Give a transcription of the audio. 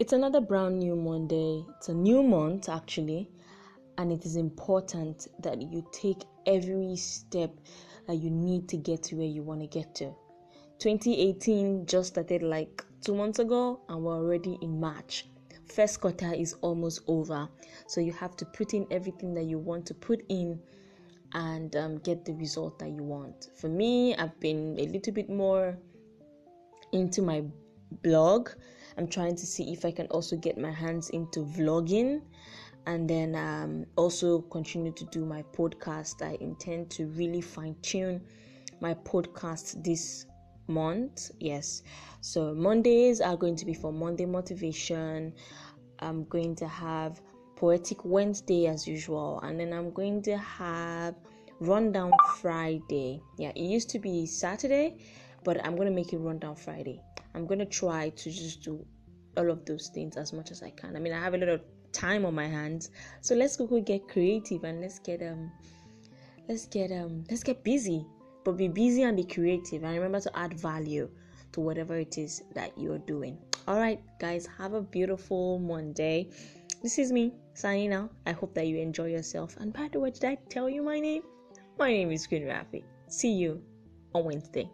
It's another brand new Monday. It's a new month, actually, and it is important that you take every step that you need to get to where you want to get to. 2018 just started like two months ago, and we're already in March. First quarter is almost over, so you have to put in everything that you want to put in and um, get the result that you want. For me, I've been a little bit more into my blog. I'm trying to see if I can also get my hands into vlogging and then um, also continue to do my podcast. I intend to really fine tune my podcast this month. Yes, so Mondays are going to be for Monday motivation. I'm going to have Poetic Wednesday as usual, and then I'm going to have Rundown Friday. Yeah, it used to be Saturday, but I'm going to make it Rundown Friday. I'm going to try to just do all of those things as much as I can. I mean, I have a lot of time on my hands, so let's go, get creative and let's get um let's get um let's get busy. But be busy and be creative and remember to add value to whatever it is that you're doing. All right guys have a beautiful monday. This is me signing out. I hope that you enjoy yourself. And by the way did i tell you my name? My name is queen rafi. See you on wednesday